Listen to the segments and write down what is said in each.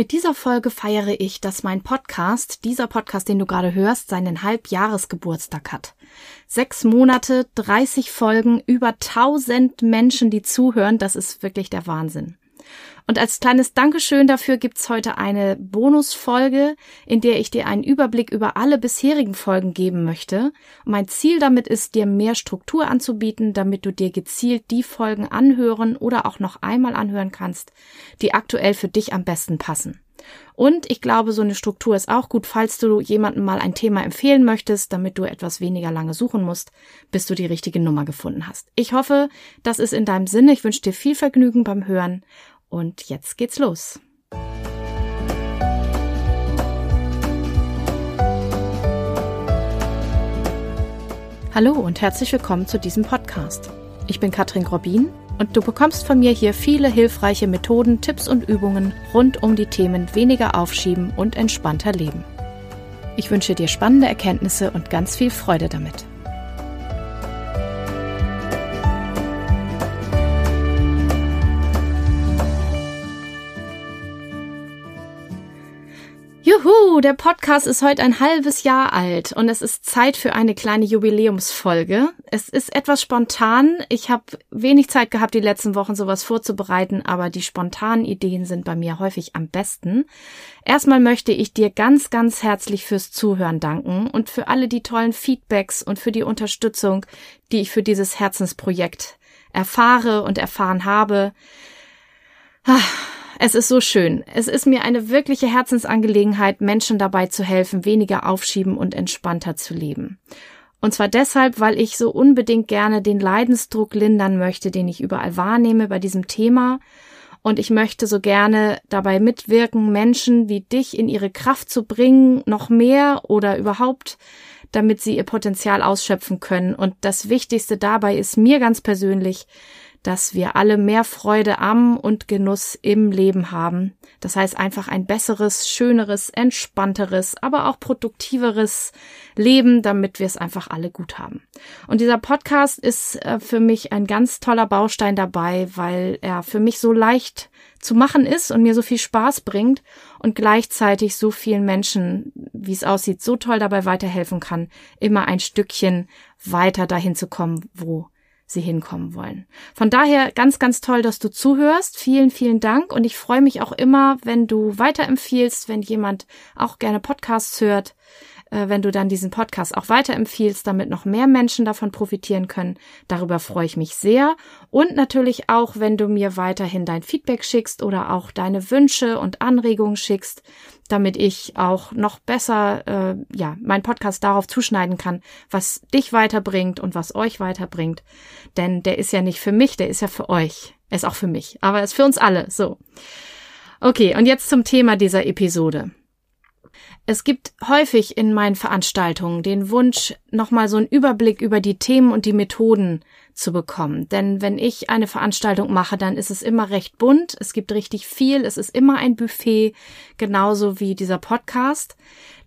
Mit dieser Folge feiere ich, dass mein Podcast, dieser Podcast, den du gerade hörst, seinen Halbjahresgeburtstag hat. Sechs Monate, 30 Folgen, über 1000 Menschen, die zuhören, das ist wirklich der Wahnsinn. Und als kleines Dankeschön dafür gibt's heute eine Bonusfolge, in der ich dir einen Überblick über alle bisherigen Folgen geben möchte. Mein Ziel damit ist, dir mehr Struktur anzubieten, damit du dir gezielt die Folgen anhören oder auch noch einmal anhören kannst, die aktuell für dich am besten passen. Und ich glaube, so eine Struktur ist auch gut, falls du jemandem mal ein Thema empfehlen möchtest, damit du etwas weniger lange suchen musst, bis du die richtige Nummer gefunden hast. Ich hoffe, das ist in deinem Sinne. Ich wünsche dir viel Vergnügen beim Hören und jetzt geht's los. Hallo und herzlich willkommen zu diesem Podcast. Ich bin Katrin Grobin und du bekommst von mir hier viele hilfreiche Methoden, Tipps und Übungen rund um die Themen weniger aufschieben und entspannter leben. Ich wünsche dir spannende Erkenntnisse und ganz viel Freude damit. Juhu, der Podcast ist heute ein halbes Jahr alt und es ist Zeit für eine kleine Jubiläumsfolge. Es ist etwas spontan. Ich habe wenig Zeit gehabt, die letzten Wochen sowas vorzubereiten, aber die spontanen Ideen sind bei mir häufig am besten. Erstmal möchte ich dir ganz, ganz herzlich fürs Zuhören danken und für alle die tollen Feedbacks und für die Unterstützung, die ich für dieses Herzensprojekt erfahre und erfahren habe. Ah es ist so schön. Es ist mir eine wirkliche Herzensangelegenheit, Menschen dabei zu helfen, weniger aufschieben und entspannter zu leben. Und zwar deshalb, weil ich so unbedingt gerne den Leidensdruck lindern möchte, den ich überall wahrnehme bei diesem Thema. Und ich möchte so gerne dabei mitwirken, Menschen wie dich in ihre Kraft zu bringen, noch mehr oder überhaupt, damit sie ihr Potenzial ausschöpfen können. Und das Wichtigste dabei ist mir ganz persönlich, dass wir alle mehr Freude am und Genuss im Leben haben. Das heißt einfach ein besseres, schöneres, entspannteres, aber auch produktiveres Leben, damit wir es einfach alle gut haben. Und dieser Podcast ist äh, für mich ein ganz toller Baustein dabei, weil er für mich so leicht zu machen ist und mir so viel Spaß bringt und gleichzeitig so vielen Menschen, wie es aussieht, so toll dabei weiterhelfen kann, immer ein Stückchen weiter dahin zu kommen, wo sie hinkommen wollen. Von daher ganz, ganz toll, dass du zuhörst. Vielen, vielen Dank. Und ich freue mich auch immer, wenn du weiterempfiehlst, wenn jemand auch gerne Podcasts hört, wenn du dann diesen Podcast auch weiterempfiehlst, damit noch mehr Menschen davon profitieren können. Darüber freue ich mich sehr. Und natürlich auch, wenn du mir weiterhin dein Feedback schickst oder auch deine Wünsche und Anregungen schickst, damit ich auch noch besser äh, ja meinen Podcast darauf zuschneiden kann, was dich weiterbringt und was euch weiterbringt. Denn der ist ja nicht für mich, der ist ja für euch. Er ist auch für mich, aber er ist für uns alle. So. Okay, und jetzt zum Thema dieser Episode. Es gibt häufig in meinen Veranstaltungen den Wunsch, nochmal so einen Überblick über die Themen und die Methoden zu bekommen. Denn wenn ich eine Veranstaltung mache, dann ist es immer recht bunt, es gibt richtig viel, es ist immer ein Buffet, genauso wie dieser Podcast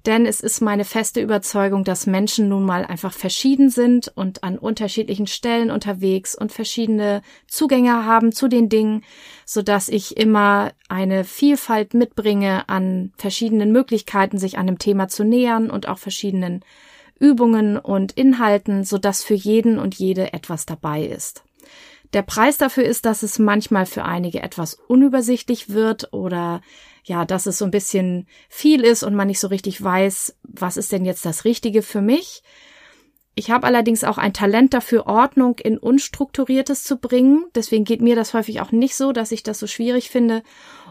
denn es ist meine feste Überzeugung, dass Menschen nun mal einfach verschieden sind und an unterschiedlichen Stellen unterwegs und verschiedene Zugänge haben zu den Dingen, so dass ich immer eine Vielfalt mitbringe an verschiedenen Möglichkeiten, sich dem Thema zu nähern und auch verschiedenen Übungen und Inhalten, so dass für jeden und jede etwas dabei ist. Der Preis dafür ist, dass es manchmal für einige etwas unübersichtlich wird oder ja, dass es so ein bisschen viel ist und man nicht so richtig weiß, was ist denn jetzt das Richtige für mich. Ich habe allerdings auch ein Talent dafür, Ordnung in Unstrukturiertes zu bringen. Deswegen geht mir das häufig auch nicht so, dass ich das so schwierig finde.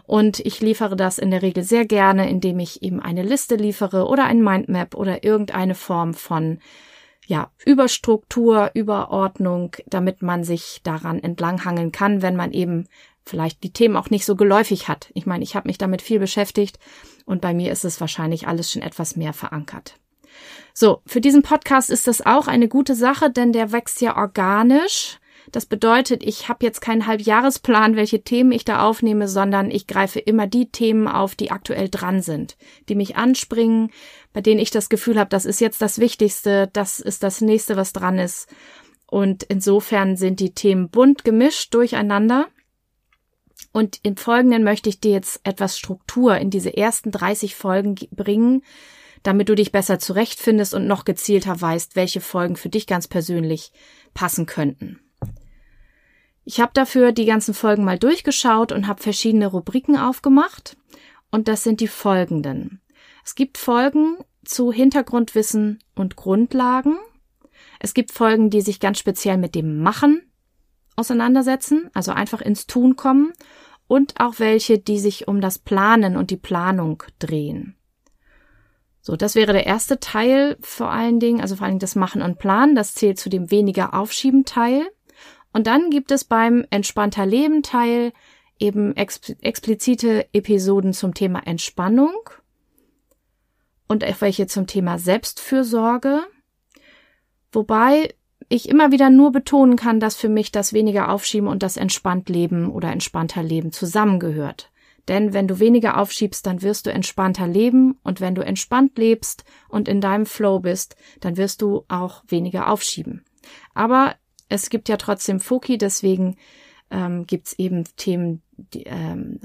Und ich liefere das in der Regel sehr gerne, indem ich eben eine Liste liefere oder ein Mindmap oder irgendeine Form von ja, Überstruktur, Überordnung, damit man sich daran entlanghangeln kann, wenn man eben vielleicht die Themen auch nicht so geläufig hat. Ich meine, ich habe mich damit viel beschäftigt und bei mir ist es wahrscheinlich alles schon etwas mehr verankert. So, für diesen Podcast ist das auch eine gute Sache, denn der wächst ja organisch. Das bedeutet, ich habe jetzt keinen Halbjahresplan, welche Themen ich da aufnehme, sondern ich greife immer die Themen auf, die aktuell dran sind, die mich anspringen, bei denen ich das Gefühl habe, das ist jetzt das Wichtigste, das ist das nächste, was dran ist. Und insofern sind die Themen bunt gemischt durcheinander. Und im Folgenden möchte ich dir jetzt etwas Struktur in diese ersten 30 Folgen bringen, damit du dich besser zurechtfindest und noch gezielter weißt, welche Folgen für dich ganz persönlich passen könnten. Ich habe dafür die ganzen Folgen mal durchgeschaut und habe verschiedene Rubriken aufgemacht. Und das sind die folgenden. Es gibt Folgen zu Hintergrundwissen und Grundlagen. Es gibt Folgen, die sich ganz speziell mit dem Machen auseinandersetzen, also einfach ins Tun kommen. Und auch welche, die sich um das Planen und die Planung drehen. So, das wäre der erste Teil vor allen Dingen, also vor allen Dingen das Machen und Planen. Das zählt zu dem weniger Aufschieben Teil. Und dann gibt es beim entspannter Leben Teil eben explizite Episoden zum Thema Entspannung und welche zum Thema Selbstfürsorge. Wobei ich immer wieder nur betonen kann, dass für mich das weniger Aufschieben und das entspannt Leben oder entspannter Leben zusammengehört. Denn wenn du weniger aufschiebst, dann wirst du entspannter leben und wenn du entspannt lebst und in deinem Flow bist, dann wirst du auch weniger aufschieben. Aber es gibt ja trotzdem Foki, deswegen ähm, gibt eben Themen, die, ähm,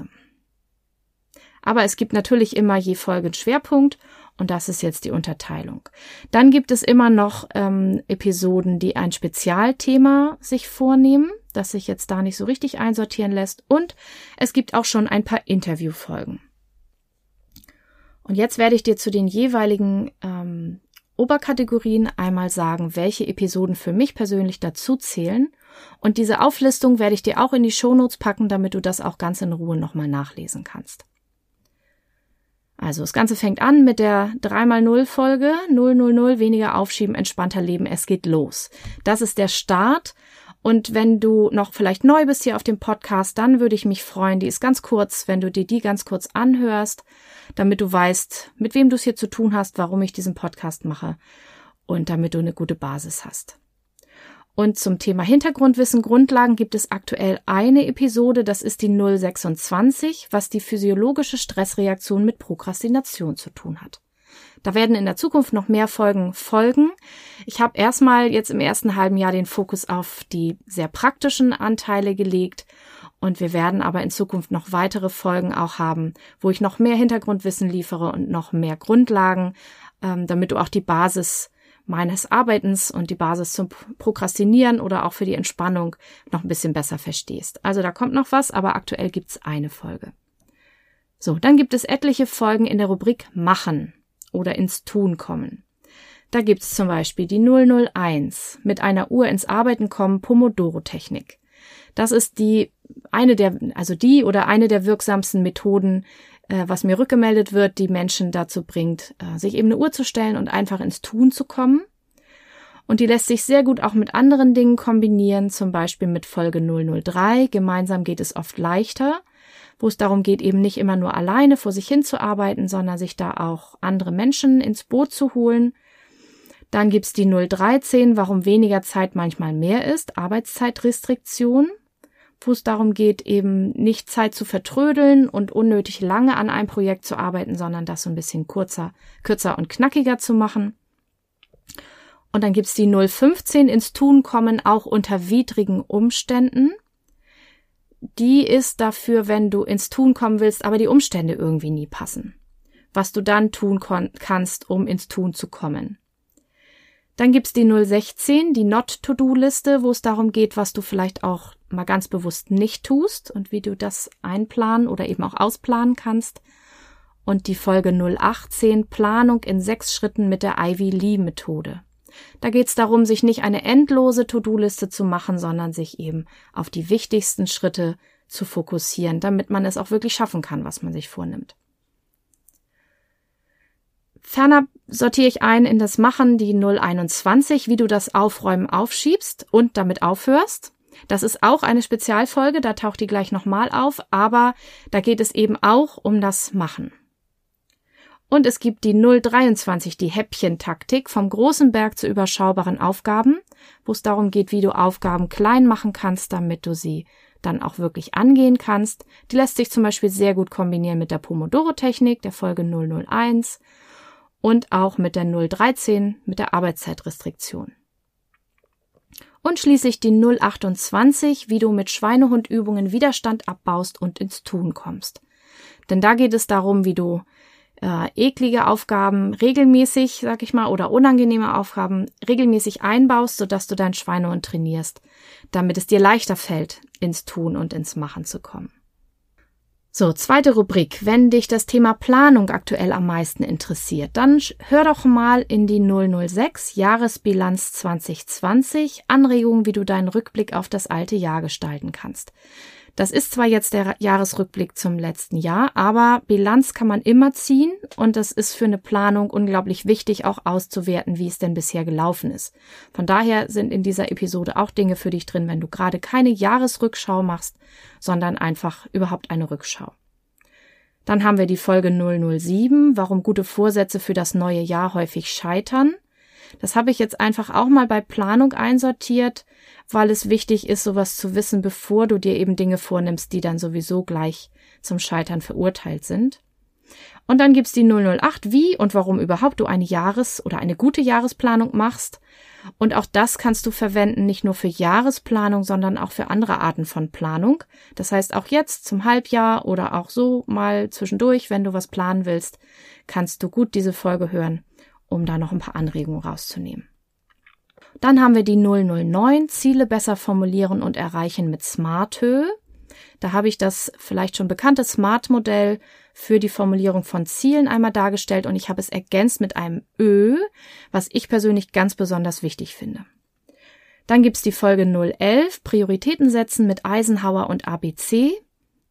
aber es gibt natürlich immer je Folgen Schwerpunkt und das ist jetzt die Unterteilung. Dann gibt es immer noch ähm, Episoden, die ein Spezialthema sich vornehmen das sich jetzt da nicht so richtig einsortieren lässt. Und es gibt auch schon ein paar Interviewfolgen. Und jetzt werde ich dir zu den jeweiligen ähm, Oberkategorien einmal sagen, welche Episoden für mich persönlich dazu zählen. Und diese Auflistung werde ich dir auch in die Shownotes packen, damit du das auch ganz in Ruhe nochmal nachlesen kannst. Also das Ganze fängt an mit der 3x0 Folge 000 weniger aufschieben, entspannter leben, es geht los. Das ist der Start und wenn du noch vielleicht neu bist hier auf dem Podcast, dann würde ich mich freuen. Die ist ganz kurz, wenn du dir die ganz kurz anhörst, damit du weißt, mit wem du es hier zu tun hast, warum ich diesen Podcast mache und damit du eine gute Basis hast. Und zum Thema Hintergrundwissen, Grundlagen gibt es aktuell eine Episode, das ist die 026, was die physiologische Stressreaktion mit Prokrastination zu tun hat. Da werden in der Zukunft noch mehr Folgen folgen. Ich habe erstmal jetzt im ersten halben Jahr den Fokus auf die sehr praktischen Anteile gelegt und wir werden aber in Zukunft noch weitere Folgen auch haben, wo ich noch mehr Hintergrundwissen liefere und noch mehr Grundlagen, ähm, damit du auch die Basis meines Arbeitens und die Basis zum Prokrastinieren oder auch für die Entspannung noch ein bisschen besser verstehst. Also da kommt noch was, aber aktuell gibt's eine Folge. So, dann gibt es etliche Folgen in der Rubrik Machen oder ins Tun kommen. Da gibt's zum Beispiel die 001 mit einer Uhr ins Arbeiten kommen Pomodoro-Technik. Das ist die eine der, also die oder eine der wirksamsten Methoden, was mir rückgemeldet wird, die Menschen dazu bringt, äh, sich eben eine Uhr zu stellen und einfach ins Tun zu kommen. Und die lässt sich sehr gut auch mit anderen Dingen kombinieren, zum Beispiel mit Folge 003. Gemeinsam geht es oft leichter wo es darum geht, eben nicht immer nur alleine vor sich hin zu arbeiten, sondern sich da auch andere Menschen ins Boot zu holen. Dann gibt's die 013, warum weniger Zeit manchmal mehr ist, Arbeitszeitrestriktion, wo es darum geht, eben nicht Zeit zu vertrödeln und unnötig lange an einem Projekt zu arbeiten, sondern das so ein bisschen kurzer, kürzer und knackiger zu machen. Und dann gibt's die 015 ins Tun kommen, auch unter widrigen Umständen die ist dafür, wenn du ins Tun kommen willst, aber die Umstände irgendwie nie passen. Was du dann tun kannst, um ins Tun zu kommen. Dann gibt's die 016, die Not-To-Do-Liste, wo es darum geht, was du vielleicht auch mal ganz bewusst nicht tust und wie du das einplanen oder eben auch ausplanen kannst. Und die Folge 018, Planung in sechs Schritten mit der Ivy Lee Methode. Da geht es darum, sich nicht eine endlose To-Do-Liste zu machen, sondern sich eben auf die wichtigsten Schritte zu fokussieren, damit man es auch wirklich schaffen kann, was man sich vornimmt. Ferner sortiere ich ein in das Machen die 021, wie du das Aufräumen aufschiebst und damit aufhörst. Das ist auch eine Spezialfolge, da taucht die gleich nochmal auf, aber da geht es eben auch um das Machen. Und es gibt die 023, die Häppchentaktik vom großen Berg zu überschaubaren Aufgaben, wo es darum geht, wie du Aufgaben klein machen kannst, damit du sie dann auch wirklich angehen kannst. Die lässt sich zum Beispiel sehr gut kombinieren mit der Pomodoro-Technik, der Folge 001 und auch mit der 013, mit der Arbeitszeitrestriktion. Und schließlich die 028, wie du mit Schweinehundübungen Widerstand abbaust und ins Tun kommst. Denn da geht es darum, wie du äh, eklige Aufgaben regelmäßig, sag ich mal, oder unangenehme Aufgaben regelmäßig einbaust, sodass du dein Schweinehund trainierst, damit es dir leichter fällt, ins Tun und ins Machen zu kommen. So, zweite Rubrik. Wenn dich das Thema Planung aktuell am meisten interessiert, dann hör doch mal in die 006 Jahresbilanz 2020 Anregungen, wie du deinen Rückblick auf das alte Jahr gestalten kannst. Das ist zwar jetzt der Jahresrückblick zum letzten Jahr, aber Bilanz kann man immer ziehen und das ist für eine Planung unglaublich wichtig, auch auszuwerten, wie es denn bisher gelaufen ist. Von daher sind in dieser Episode auch Dinge für dich drin, wenn du gerade keine Jahresrückschau machst, sondern einfach überhaupt eine Rückschau. Dann haben wir die Folge 007, warum gute Vorsätze für das neue Jahr häufig scheitern. Das habe ich jetzt einfach auch mal bei Planung einsortiert, weil es wichtig ist, sowas zu wissen, bevor du dir eben Dinge vornimmst, die dann sowieso gleich zum Scheitern verurteilt sind. Und dann gibt's die 008, wie und warum überhaupt du eine Jahres- oder eine gute Jahresplanung machst. Und auch das kannst du verwenden, nicht nur für Jahresplanung, sondern auch für andere Arten von Planung. Das heißt, auch jetzt zum Halbjahr oder auch so mal zwischendurch, wenn du was planen willst, kannst du gut diese Folge hören um da noch ein paar Anregungen rauszunehmen. Dann haben wir die 009, Ziele besser formulieren und erreichen mit SmartHö. Da habe ich das vielleicht schon bekannte Smart-Modell für die Formulierung von Zielen einmal dargestellt und ich habe es ergänzt mit einem Ö, was ich persönlich ganz besonders wichtig finde. Dann gibt's die Folge 011, Prioritäten setzen mit Eisenhower und ABC.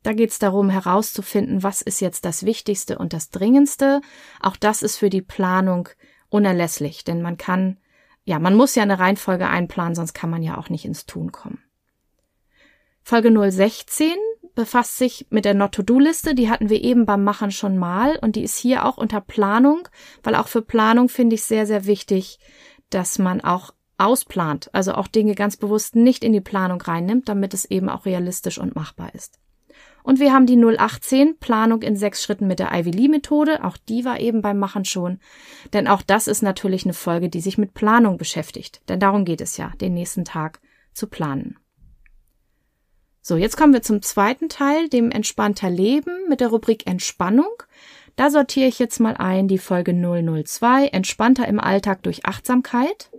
Da geht es darum herauszufinden, was ist jetzt das Wichtigste und das Dringendste. Auch das ist für die Planung unerlässlich, denn man kann, ja, man muss ja eine Reihenfolge einplanen, sonst kann man ja auch nicht ins Tun kommen. Folge 016 befasst sich mit der Not-to-Do-Liste, die hatten wir eben beim Machen schon mal und die ist hier auch unter Planung, weil auch für Planung finde ich sehr, sehr wichtig, dass man auch ausplant, also auch Dinge ganz bewusst nicht in die Planung reinnimmt, damit es eben auch realistisch und machbar ist. Und wir haben die 018 Planung in sechs Schritten mit der Ivy Lee Methode. Auch die war eben beim Machen schon. Denn auch das ist natürlich eine Folge, die sich mit Planung beschäftigt. Denn darum geht es ja, den nächsten Tag zu planen. So, jetzt kommen wir zum zweiten Teil, dem entspannter Leben mit der Rubrik Entspannung. Da sortiere ich jetzt mal ein die Folge 002, entspannter im Alltag durch Achtsamkeit.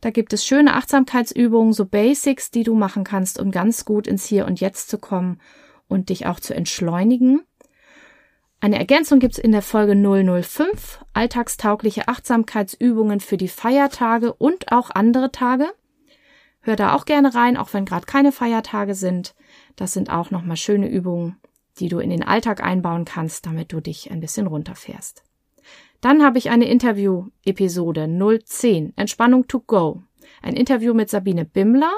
Da gibt es schöne Achtsamkeitsübungen, so Basics, die du machen kannst, um ganz gut ins Hier und Jetzt zu kommen und dich auch zu entschleunigen. Eine Ergänzung gibt's in der Folge 005, alltagstaugliche Achtsamkeitsübungen für die Feiertage und auch andere Tage. Hör da auch gerne rein, auch wenn gerade keine Feiertage sind. Das sind auch nochmal schöne Übungen, die du in den Alltag einbauen kannst, damit du dich ein bisschen runterfährst. Dann habe ich eine Interview-Episode 010, Entspannung to go. Ein Interview mit Sabine Bimmler.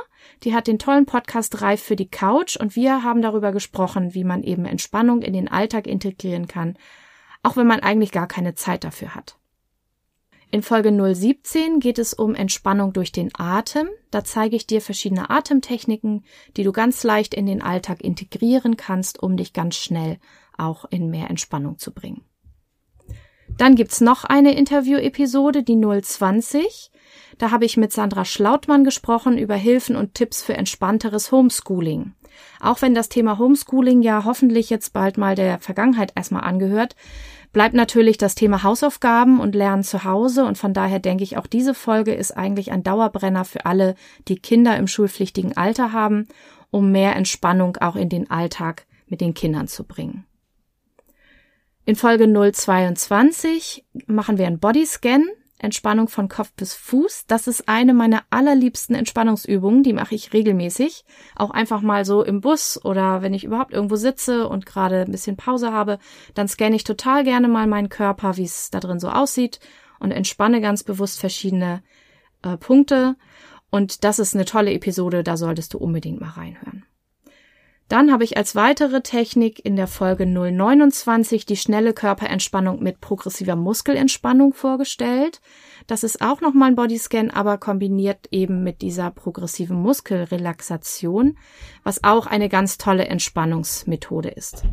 Die hat den tollen Podcast Reif für die Couch und wir haben darüber gesprochen, wie man eben Entspannung in den Alltag integrieren kann, auch wenn man eigentlich gar keine Zeit dafür hat. In Folge 017 geht es um Entspannung durch den Atem. Da zeige ich dir verschiedene Atemtechniken, die du ganz leicht in den Alltag integrieren kannst, um dich ganz schnell auch in mehr Entspannung zu bringen. Dann gibt's noch eine Interview-Episode, die 020. Da habe ich mit Sandra Schlautmann gesprochen über Hilfen und Tipps für entspannteres Homeschooling. Auch wenn das Thema Homeschooling ja hoffentlich jetzt bald mal der Vergangenheit erstmal angehört, bleibt natürlich das Thema Hausaufgaben und Lernen zu Hause und von daher denke ich, auch diese Folge ist eigentlich ein Dauerbrenner für alle, die Kinder im schulpflichtigen Alter haben, um mehr Entspannung auch in den Alltag mit den Kindern zu bringen. In Folge 022 machen wir einen Bodyscan. Entspannung von Kopf bis Fuß. Das ist eine meiner allerliebsten Entspannungsübungen. Die mache ich regelmäßig. Auch einfach mal so im Bus oder wenn ich überhaupt irgendwo sitze und gerade ein bisschen Pause habe, dann scanne ich total gerne mal meinen Körper, wie es da drin so aussieht und entspanne ganz bewusst verschiedene äh, Punkte. Und das ist eine tolle Episode. Da solltest du unbedingt mal reinhören. Dann habe ich als weitere Technik in der Folge 029 die schnelle Körperentspannung mit progressiver Muskelentspannung vorgestellt. Das ist auch nochmal ein Bodyscan, aber kombiniert eben mit dieser progressiven Muskelrelaxation, was auch eine ganz tolle Entspannungsmethode ist.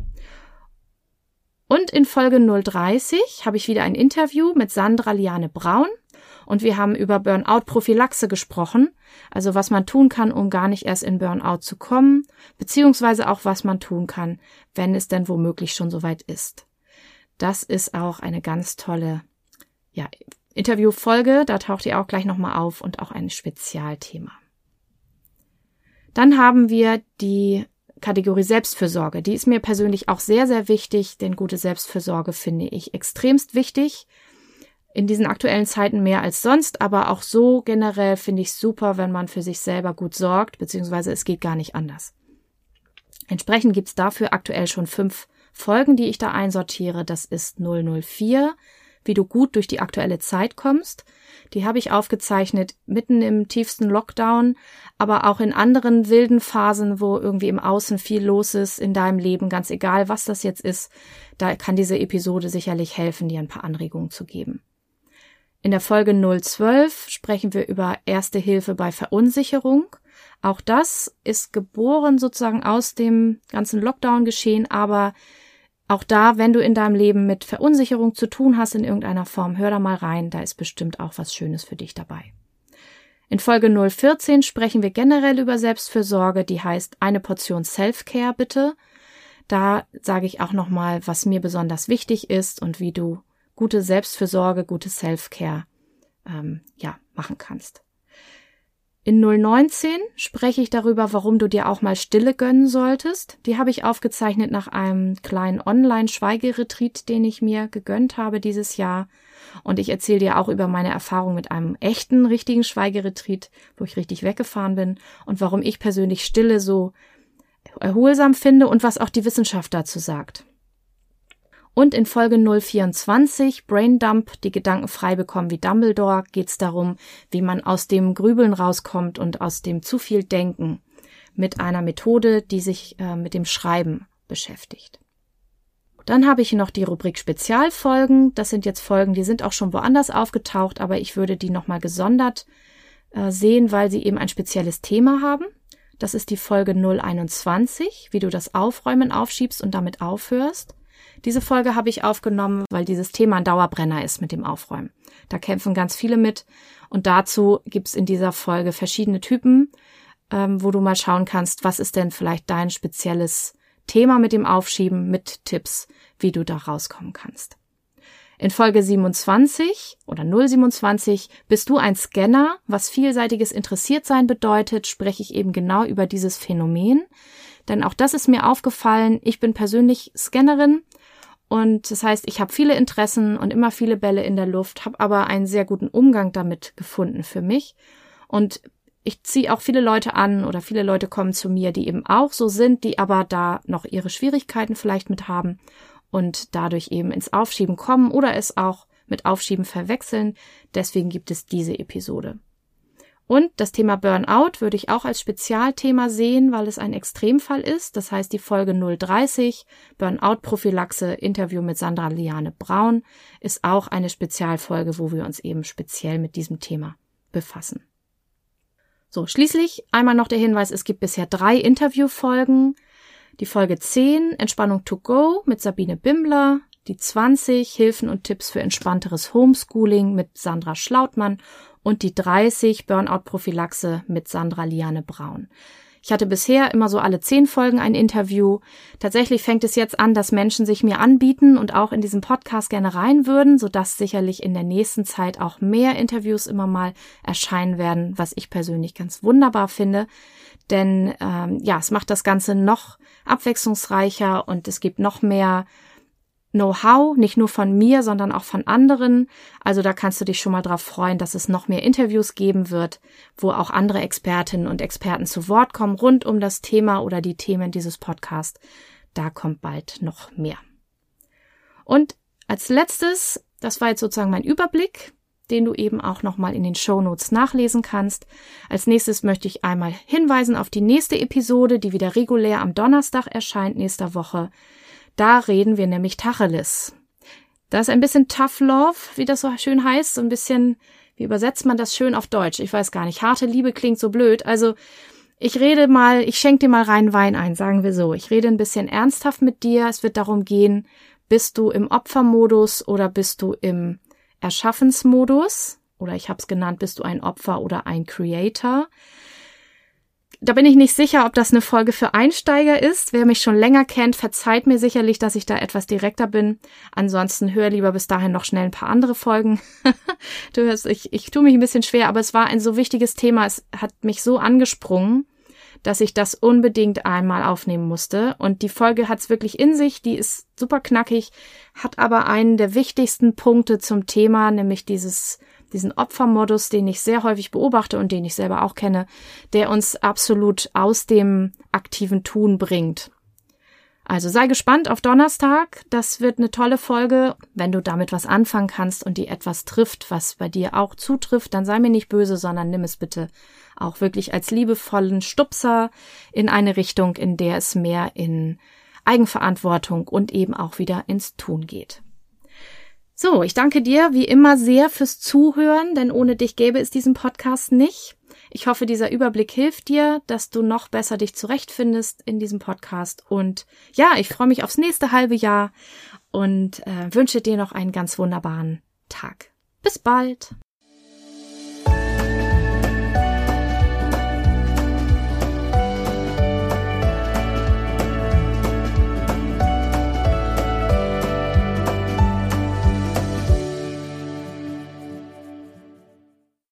Und in Folge 030 habe ich wieder ein Interview mit Sandra Liane Braun Und wir haben über Burnout-Prophylaxe gesprochen, also was man tun kann, um gar nicht erst in Burnout zu kommen, beziehungsweise auch was man tun kann, wenn es denn womöglich schon soweit ist. Das ist auch eine ganz tolle ja, Interviewfolge, da taucht ihr auch gleich nochmal auf und auch ein Spezialthema. Dann haben wir die Kategorie Selbstfürsorge. Die ist mir persönlich auch sehr, sehr wichtig, denn gute Selbstfürsorge finde ich extremst wichtig. In diesen aktuellen Zeiten mehr als sonst, aber auch so generell finde ich super, wenn man für sich selber gut sorgt, beziehungsweise es geht gar nicht anders. Entsprechend gibt's dafür aktuell schon fünf Folgen, die ich da einsortiere. Das ist 004, wie du gut durch die aktuelle Zeit kommst. Die habe ich aufgezeichnet mitten im tiefsten Lockdown, aber auch in anderen wilden Phasen, wo irgendwie im Außen viel los ist in deinem Leben, ganz egal, was das jetzt ist. Da kann diese Episode sicherlich helfen, dir ein paar Anregungen zu geben. In der Folge 012 sprechen wir über Erste Hilfe bei Verunsicherung. Auch das ist geboren sozusagen aus dem ganzen Lockdown-Geschehen, aber auch da, wenn du in deinem Leben mit Verunsicherung zu tun hast in irgendeiner Form, hör da mal rein, da ist bestimmt auch was Schönes für dich dabei. In Folge 014 sprechen wir generell über Selbstfürsorge, die heißt eine Portion Self-Care bitte. Da sage ich auch nochmal, was mir besonders wichtig ist und wie du gute Selbstfürsorge, gute Self-Care ähm, ja, machen kannst. In 019 spreche ich darüber, warum du dir auch mal Stille gönnen solltest. Die habe ich aufgezeichnet nach einem kleinen Online-Schweigeretreat, den ich mir gegönnt habe dieses Jahr. Und ich erzähle dir auch über meine Erfahrung mit einem echten, richtigen Schweigeretreat, wo ich richtig weggefahren bin und warum ich persönlich Stille so erholsam finde und was auch die Wissenschaft dazu sagt. Und in Folge 024, Braindump, die Gedanken frei bekommen wie Dumbledore, geht es darum, wie man aus dem Grübeln rauskommt und aus dem zu viel Denken mit einer Methode, die sich äh, mit dem Schreiben beschäftigt. Dann habe ich noch die Rubrik Spezialfolgen. Das sind jetzt Folgen, die sind auch schon woanders aufgetaucht, aber ich würde die nochmal gesondert äh, sehen, weil sie eben ein spezielles Thema haben. Das ist die Folge 021, wie du das Aufräumen aufschiebst und damit aufhörst. Diese Folge habe ich aufgenommen, weil dieses Thema ein Dauerbrenner ist mit dem Aufräumen. Da kämpfen ganz viele mit und dazu gibt es in dieser Folge verschiedene Typen, ähm, wo du mal schauen kannst, was ist denn vielleicht dein spezielles Thema mit dem Aufschieben mit Tipps, wie du da rauskommen kannst. In Folge 27 oder 027 bist du ein Scanner, was vielseitiges Interessiertsein bedeutet, spreche ich eben genau über dieses Phänomen. Denn auch das ist mir aufgefallen. Ich bin persönlich Scannerin und das heißt, ich habe viele Interessen und immer viele Bälle in der Luft, habe aber einen sehr guten Umgang damit gefunden für mich. Und ich ziehe auch viele Leute an oder viele Leute kommen zu mir, die eben auch so sind, die aber da noch ihre Schwierigkeiten vielleicht mit haben und dadurch eben ins Aufschieben kommen oder es auch mit Aufschieben verwechseln. Deswegen gibt es diese Episode. Und das Thema Burnout würde ich auch als Spezialthema sehen, weil es ein Extremfall ist. Das heißt, die Folge 030, Burnout-Prophylaxe, Interview mit Sandra Liane Braun, ist auch eine Spezialfolge, wo wir uns eben speziell mit diesem Thema befassen. So, schließlich einmal noch der Hinweis, es gibt bisher drei Interviewfolgen. Die Folge 10, Entspannung to go mit Sabine Bimbler, die 20, Hilfen und Tipps für entspannteres Homeschooling mit Sandra Schlautmann und die 30 Burnout-Prophylaxe mit Sandra Liane Braun. Ich hatte bisher immer so alle zehn Folgen ein Interview. Tatsächlich fängt es jetzt an, dass Menschen sich mir anbieten und auch in diesem Podcast gerne rein würden, sodass sicherlich in der nächsten Zeit auch mehr Interviews immer mal erscheinen werden, was ich persönlich ganz wunderbar finde. Denn ähm, ja, es macht das Ganze noch abwechslungsreicher und es gibt noch mehr Know-how, nicht nur von mir, sondern auch von anderen. Also da kannst du dich schon mal drauf freuen, dass es noch mehr Interviews geben wird, wo auch andere Expertinnen und Experten zu Wort kommen rund um das Thema oder die Themen dieses Podcasts. Da kommt bald noch mehr. Und als letztes, das war jetzt sozusagen mein Überblick, den du eben auch nochmal in den Show Notes nachlesen kannst. Als nächstes möchte ich einmal hinweisen auf die nächste Episode, die wieder regulär am Donnerstag erscheint nächster Woche. Da reden wir nämlich Tacheles. Da ist ein bisschen Tough Love, wie das so schön heißt, so ein bisschen, wie übersetzt man das schön auf Deutsch? Ich weiß gar nicht. Harte Liebe klingt so blöd. Also, ich rede mal, ich schenke dir mal rein Wein ein, sagen wir so. Ich rede ein bisschen ernsthaft mit dir. Es wird darum gehen, bist du im Opfermodus oder bist du im Erschaffensmodus? oder ich habe es genannt, bist du ein Opfer oder ein Creator? Da bin ich nicht sicher, ob das eine Folge für Einsteiger ist. Wer mich schon länger kennt, verzeiht mir sicherlich, dass ich da etwas direkter bin. Ansonsten höre lieber bis dahin noch schnell ein paar andere Folgen. du hörst, ich, ich tue mich ein bisschen schwer, aber es war ein so wichtiges Thema. Es hat mich so angesprungen, dass ich das unbedingt einmal aufnehmen musste. Und die Folge hat es wirklich in sich. Die ist super knackig, hat aber einen der wichtigsten Punkte zum Thema, nämlich dieses diesen Opfermodus, den ich sehr häufig beobachte und den ich selber auch kenne, der uns absolut aus dem aktiven Tun bringt. Also sei gespannt auf Donnerstag. Das wird eine tolle Folge. Wenn du damit was anfangen kannst und die etwas trifft, was bei dir auch zutrifft, dann sei mir nicht böse, sondern nimm es bitte auch wirklich als liebevollen Stupser in eine Richtung, in der es mehr in Eigenverantwortung und eben auch wieder ins Tun geht. So, ich danke dir wie immer sehr fürs Zuhören, denn ohne dich gäbe es diesen Podcast nicht. Ich hoffe, dieser Überblick hilft dir, dass du noch besser dich zurechtfindest in diesem Podcast. Und ja, ich freue mich aufs nächste halbe Jahr und äh, wünsche dir noch einen ganz wunderbaren Tag. Bis bald.